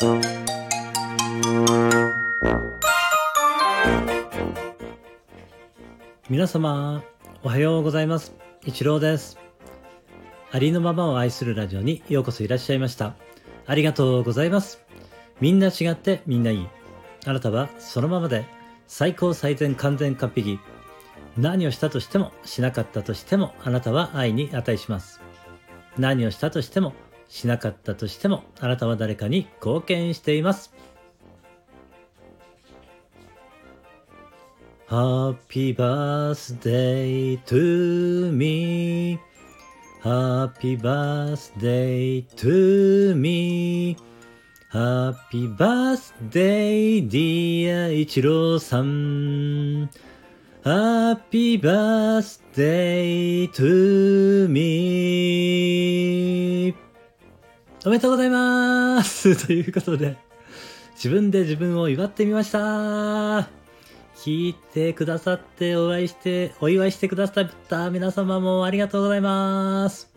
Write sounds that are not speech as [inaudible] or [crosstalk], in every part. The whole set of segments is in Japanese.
皆様、おはようございます。一郎です。ありのままを愛するラジオにようこそいらっしゃいました。ありがとうございます。みんな違ってみんないい。あなたはそのままで最高最善完全完璧。何をしたとしてもしなかったとしてもあなたは愛に値します。何をしたとしてもしなかったとしてもあなたは誰かに貢献しています。Happy birthday to me. Happy birthday to me. Happy birthday, dear 一郎さん。Happy birthday to me. おめでとうございます [laughs] ということで、自分で自分を祝ってみました聞いてくださってお会いして、お祝いしてくださった皆様もありがとうございます。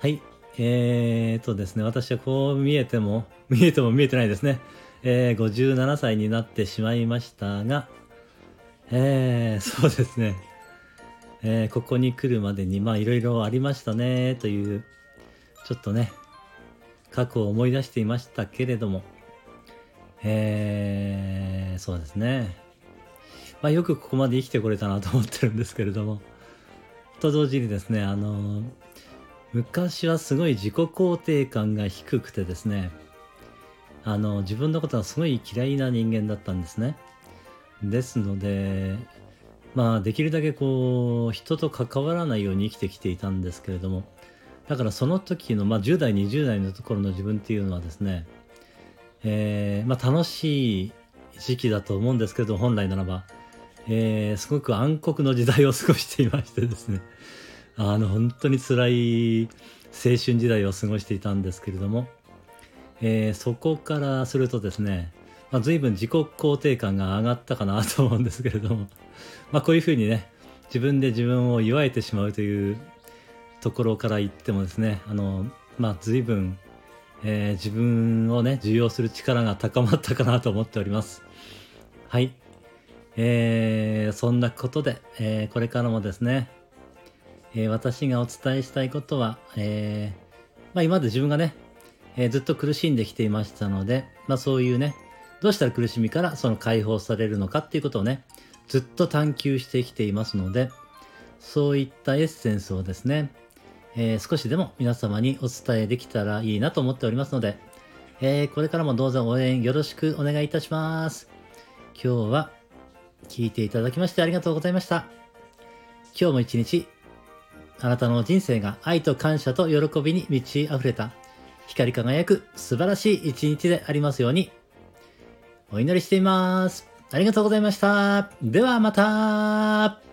はい。えーとですね、私はこう見えても、[laughs] 見えても見えてないですね。えー、57歳になってしまいましたが、えー、そうですね。えー、ここに来るまでに、まあいろいろありましたね、という、ちょっとね、過去を思い出していましたけれども、えー、そうですね。まあ、よくここまで生きてこれたなと思ってるんですけれども。と同時にですね、あの、昔はすごい自己肯定感が低くてですね、あの、自分のことがすごい嫌いな人間だったんですね。ですので、まあ、できるだけこう、人と関わらないように生きてきていたんですけれども、だからその時の、まあ、10代、20代のところの自分っていうのはですね、えー、まあ、楽しい時期だと思うんですけど、本来ならば、えー、すごく暗黒の時代を過ごしていましてですね、[laughs] あの、本当に辛い青春時代を過ごしていたんですけれども、えー、そこからするとですね、まあ、随分自己肯定感が上がったかなと思うんですけれども、まあ、こういうふうにね、自分で自分を祝えてしまうというところから言ってもですね、あの、まあ、随分えー、自分をね、受容する力が高まったかなと思っております。はい。えー、そんなことで、えー、これからもですね、えー、私がお伝えしたいことは、えー、まあ、今まで自分がね、えー、ずっと苦しんできていましたので、まあ、そういうね、どうしたら苦しみからその解放されるのかっていうことをね、ずっと探求してきていますので、そういったエッセンスをですね、えー、少しでも皆様にお伝えできたらいいなと思っておりますので、えー、これからもどうぞ応援よろしくお願いいたします。今日は聞いていただきましてありがとうございました。今日も一日、あなたの人生が愛と感謝と喜びに満ち溢れた、光り輝く素晴らしい一日でありますように、お祈りしています。ありがとうございました。ではまた